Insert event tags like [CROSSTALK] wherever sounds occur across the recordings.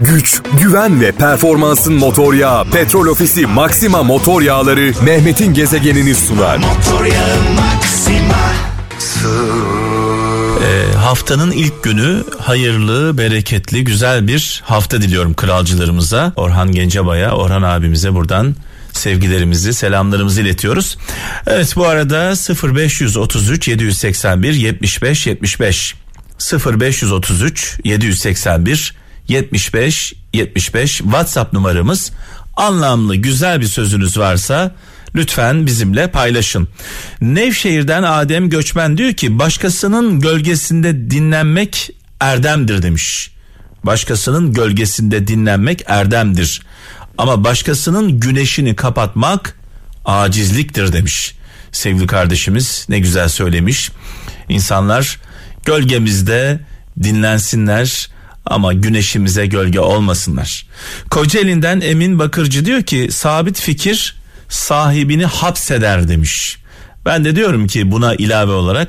güç, güven ve performansın motor yağı Petrol Ofisi Maxima Motor Yağları Mehmet'in gezegenini sunar. Motor yağı Maxima. Ee, haftanın ilk günü hayırlı, bereketli, güzel bir hafta diliyorum kralcılarımıza. Orhan Gencebay'a, Orhan abimize buradan sevgilerimizi, selamlarımızı iletiyoruz. Evet bu arada 0533 781 75 75 0533 781 75 75 WhatsApp numaramız. Anlamlı güzel bir sözünüz varsa lütfen bizimle paylaşın. Nevşehir'den Adem Göçmen diyor ki başkasının gölgesinde dinlenmek erdemdir demiş. Başkasının gölgesinde dinlenmek erdemdir. Ama başkasının güneşini kapatmak acizliktir demiş. Sevgili kardeşimiz ne güzel söylemiş. İnsanlar gölgemizde dinlensinler ama güneşimize gölge olmasınlar. Kocaeli'nden Emin Bakırcı diyor ki sabit fikir sahibini hapseder demiş. Ben de diyorum ki buna ilave olarak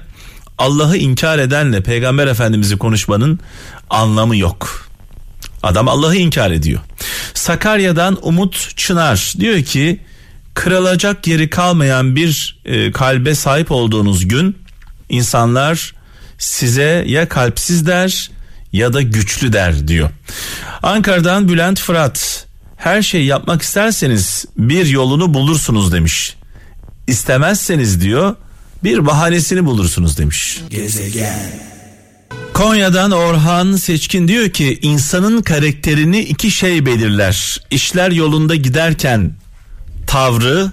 Allah'ı inkar edenle peygamber efendimizi konuşmanın anlamı yok. Adam Allah'ı inkar ediyor. Sakarya'dan Umut Çınar diyor ki kırılacak yeri kalmayan bir e, kalbe sahip olduğunuz gün insanlar size ya kalpsiz der ya da güçlü der diyor. Ankara'dan Bülent Fırat her şeyi yapmak isterseniz bir yolunu bulursunuz demiş. İstemezseniz diyor bir bahanesini bulursunuz demiş. Gezegen. Konya'dan Orhan Seçkin diyor ki insanın karakterini iki şey belirler. İşler yolunda giderken tavrı,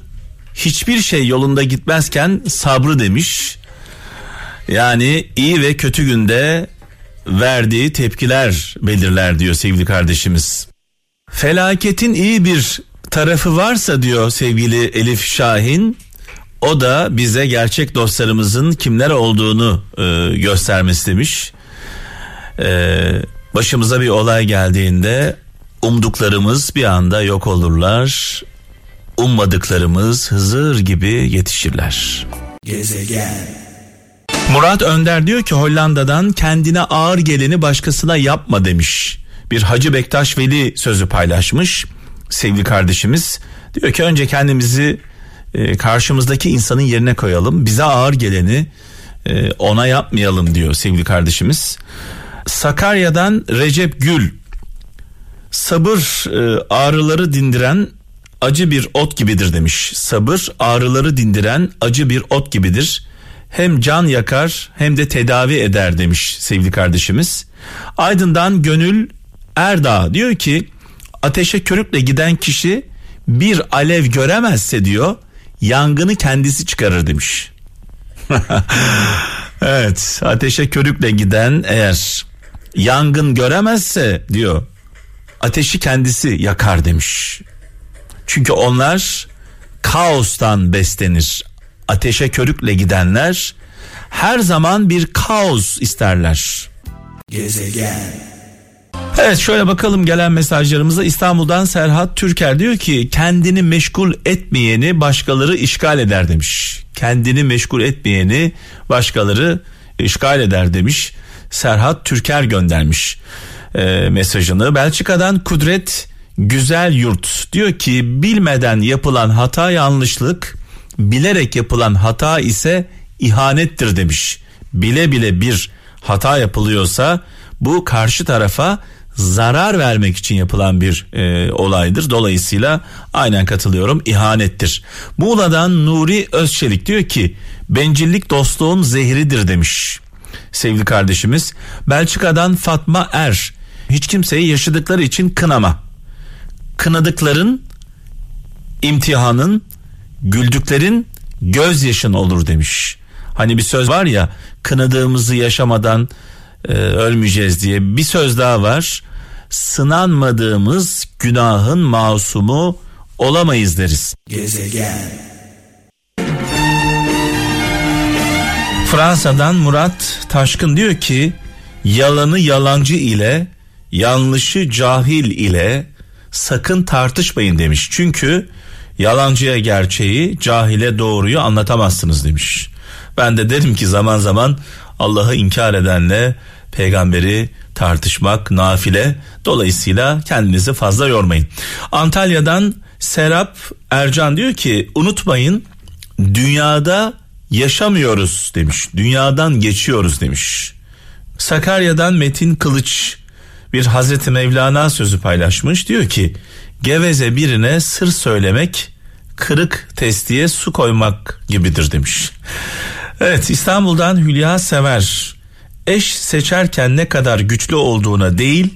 hiçbir şey yolunda gitmezken sabrı demiş. Yani iyi ve kötü günde verdiği tepkiler belirler diyor sevgili kardeşimiz. Felaketin iyi bir tarafı varsa diyor sevgili Elif Şahin o da bize gerçek dostlarımızın kimler olduğunu e, göstermesi demiş. E, başımıza bir olay geldiğinde umduklarımız bir anda yok olurlar. Ummadıklarımız Hızır gibi yetişirler. Gezegen Murat Önder diyor ki Hollanda'dan kendine ağır geleni başkasına yapma demiş. Bir Hacı Bektaş Veli sözü paylaşmış sevgili kardeşimiz. Diyor ki önce kendimizi e, karşımızdaki insanın yerine koyalım. Bize ağır geleni e, ona yapmayalım diyor sevgili kardeşimiz. Sakarya'dan Recep Gül sabır e, ağrıları dindiren acı bir ot gibidir demiş. Sabır ağrıları dindiren acı bir ot gibidir hem can yakar hem de tedavi eder demiş sevgili kardeşimiz. Aydın'dan Gönül Erdağ diyor ki ateşe körükle giden kişi bir alev göremezse diyor yangını kendisi çıkarır demiş. [LAUGHS] evet ateşe körükle giden eğer yangın göremezse diyor ateşi kendisi yakar demiş. Çünkü onlar kaostan beslenir ateşe körükle gidenler her zaman bir kaos isterler. Gezegen. Evet şöyle bakalım gelen mesajlarımıza İstanbul'dan Serhat Türker diyor ki kendini meşgul etmeyeni başkaları işgal eder demiş. Kendini meşgul etmeyeni başkaları işgal eder demiş. Serhat Türker göndermiş e, mesajını. Belçika'dan Kudret Güzel Yurt diyor ki bilmeden yapılan hata yanlışlık bilerek yapılan hata ise ihanettir demiş. Bile bile bir hata yapılıyorsa bu karşı tarafa zarar vermek için yapılan bir e, olaydır. Dolayısıyla aynen katılıyorum ihanettir. Muğla'dan Nuri Özçelik diyor ki bencillik dostluğun zehridir demiş sevgili kardeşimiz. Belçika'dan Fatma Er hiç kimseyi yaşadıkları için kınama. Kınadıkların imtihanın güldüklerin gözyaşın olur demiş. Hani bir söz var ya kınadığımızı yaşamadan e, ölmeyeceğiz diye bir söz daha var. Sınanmadığımız günahın masumu olamayız deriz. Gezegen. Fransa'dan Murat Taşkın diyor ki yalanı yalancı ile yanlışı cahil ile sakın tartışmayın demiş. Çünkü Yalancıya gerçeği, cahile doğruyu anlatamazsınız demiş. Ben de derim ki zaman zaman Allah'ı inkar edenle peygamberi tartışmak nafile. Dolayısıyla kendinizi fazla yormayın. Antalya'dan Serap Ercan diyor ki unutmayın dünyada yaşamıyoruz demiş. Dünyadan geçiyoruz demiş. Sakarya'dan Metin Kılıç bir Hazreti Mevlana sözü paylaşmış. Diyor ki geveze birine sır söylemek kırık testiye su koymak gibidir demiş. Evet İstanbul'dan Hülya Sever eş seçerken ne kadar güçlü olduğuna değil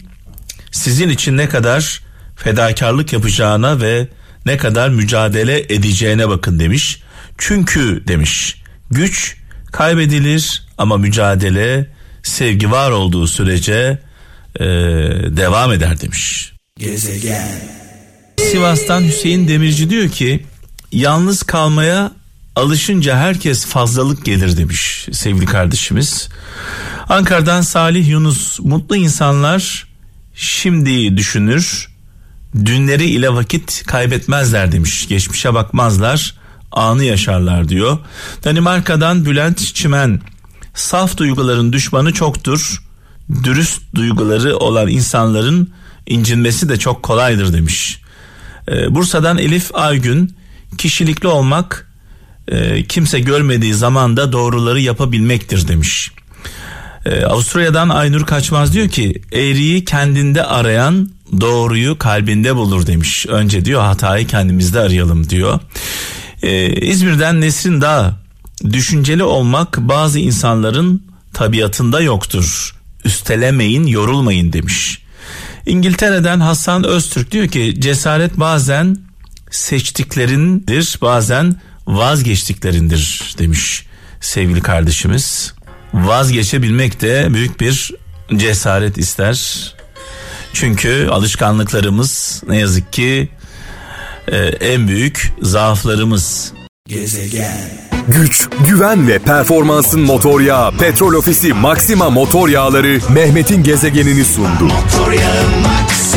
sizin için ne kadar fedakarlık yapacağına ve ne kadar mücadele edeceğine bakın demiş. Çünkü demiş güç kaybedilir ama mücadele sevgi var olduğu sürece e, devam eder demiş. Gezegen. Sivas'tan Hüseyin Demirci diyor ki yalnız kalmaya alışınca herkes fazlalık gelir demiş sevgili kardeşimiz. Ankara'dan Salih Yunus mutlu insanlar şimdi düşünür dünleri ile vakit kaybetmezler demiş geçmişe bakmazlar anı yaşarlar diyor. Danimarka'dan Bülent Çimen saf duyguların düşmanı çoktur dürüst duyguları olan insanların incinmesi de çok kolaydır demiş. Ee, Bursa'dan Elif Aygün kişilikli olmak e, kimse görmediği zaman da doğruları yapabilmektir demiş. Ee, Avusturya'dan Aynur Kaçmaz diyor ki eğriyi kendinde arayan doğruyu kalbinde bulur demiş. Önce diyor hatayı kendimizde arayalım diyor. Ee, İzmir'den Nesrin Dağ düşünceli olmak bazı insanların tabiatında yoktur. Üstelemeyin yorulmayın demiş. İngiltere'den Hasan Öztürk diyor ki cesaret bazen seçtiklerindir bazen vazgeçtiklerindir demiş sevgili kardeşimiz. Vazgeçebilmek de büyük bir cesaret ister. Çünkü alışkanlıklarımız ne yazık ki e, en büyük zaaflarımız. Gezegen. Güç, güven ve performansın motor yağı Petrol Ofisi Maxima motor yağları Mehmet'in gezegenini sundu. Motor yağı Maxima.